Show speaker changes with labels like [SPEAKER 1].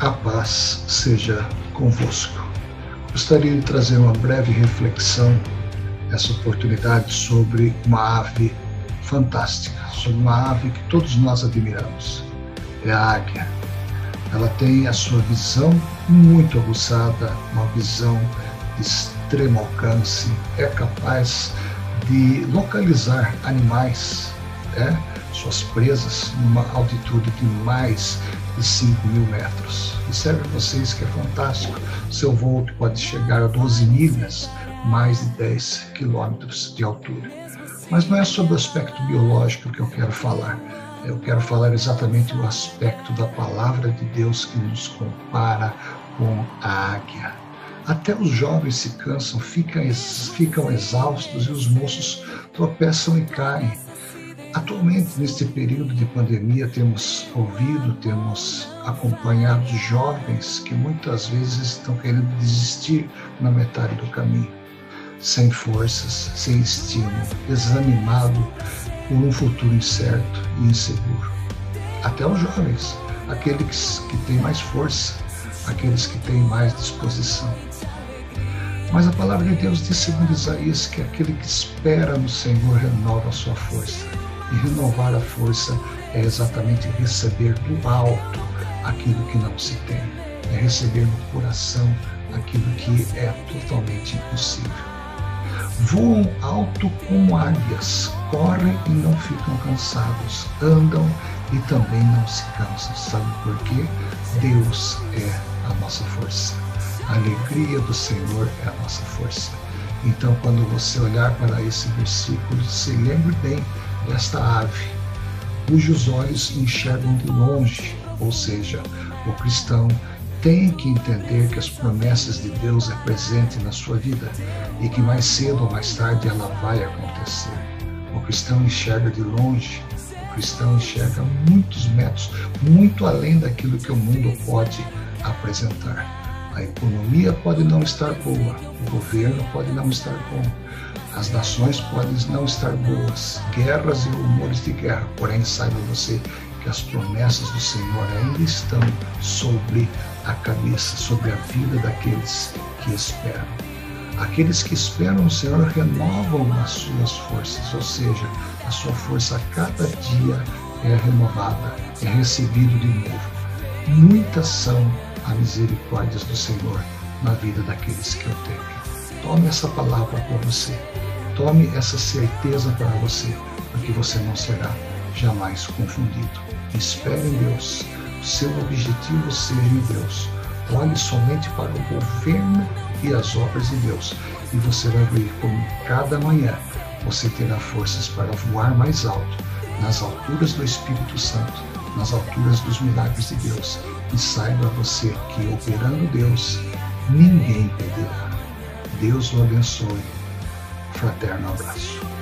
[SPEAKER 1] A paz seja convosco. Gostaria de trazer uma breve reflexão nessa oportunidade sobre uma ave fantástica, sobre uma ave que todos nós admiramos. É a águia. Ela tem a sua visão muito aguçada, uma visão de extremo alcance, é capaz de localizar animais, né, suas presas, numa altitude de mais de 5 mil metros. Observe vocês que é fantástico. Seu voo pode chegar a 12 milhas, mais de 10 quilômetros de altura. Mas não é sobre o aspecto biológico que eu quero falar. Eu quero falar exatamente o aspecto da palavra de Deus que nos compara com a águia. Até os jovens se cansam, ficam, ficam exaustos e os moços tropeçam e caem. Atualmente, neste período de pandemia, temos ouvido, temos acompanhado jovens que muitas vezes estão querendo desistir na metade do caminho, sem forças, sem estímulo, desanimado por um futuro incerto e inseguro. Até os jovens, aqueles que têm mais força, aqueles que têm mais disposição. Mas a palavra de Deus diz, segundo Isaías, que aquele que espera no Senhor renova a sua força. E renovar a força é exatamente receber do alto aquilo que não se tem, é receber no coração aquilo que é totalmente impossível. Voam alto como águias, correm e não ficam cansados, andam e também não se cansam. Sabe por quê? Deus é a nossa força. A alegria do Senhor é a nossa força. Então, quando você olhar para esse versículo, se lembre bem desta ave, cujos olhos enxergam de longe, ou seja, o cristão tem que entender que as promessas de Deus é presente na sua vida e que mais cedo ou mais tarde ela vai acontecer. O cristão enxerga de longe, o cristão enxerga muitos metros, muito além daquilo que o mundo pode apresentar. A economia pode não estar boa, o governo pode não estar bom, as nações podem não estar boas, guerras e rumores de guerra, porém saiba você que as promessas do Senhor ainda estão sobre a cabeça, sobre a vida daqueles que esperam. Aqueles que esperam o Senhor renovam as suas forças, ou seja, a sua força a cada dia é renovada, é recebido de novo. Muitas são as misericórdias do Senhor na vida daqueles que o temem. Tome essa palavra para você. Tome essa certeza para você, porque você não será jamais confundido. Espere em Deus. Seu objetivo seja em Deus. Olhe somente para o governo e as obras de Deus. E você vai ver como cada manhã você terá forças para voar mais alto, nas alturas do Espírito Santo, nas alturas dos milagres de Deus. E saiba você que operando Deus, ninguém perderá. Deus o abençoe. Fraterno abraço.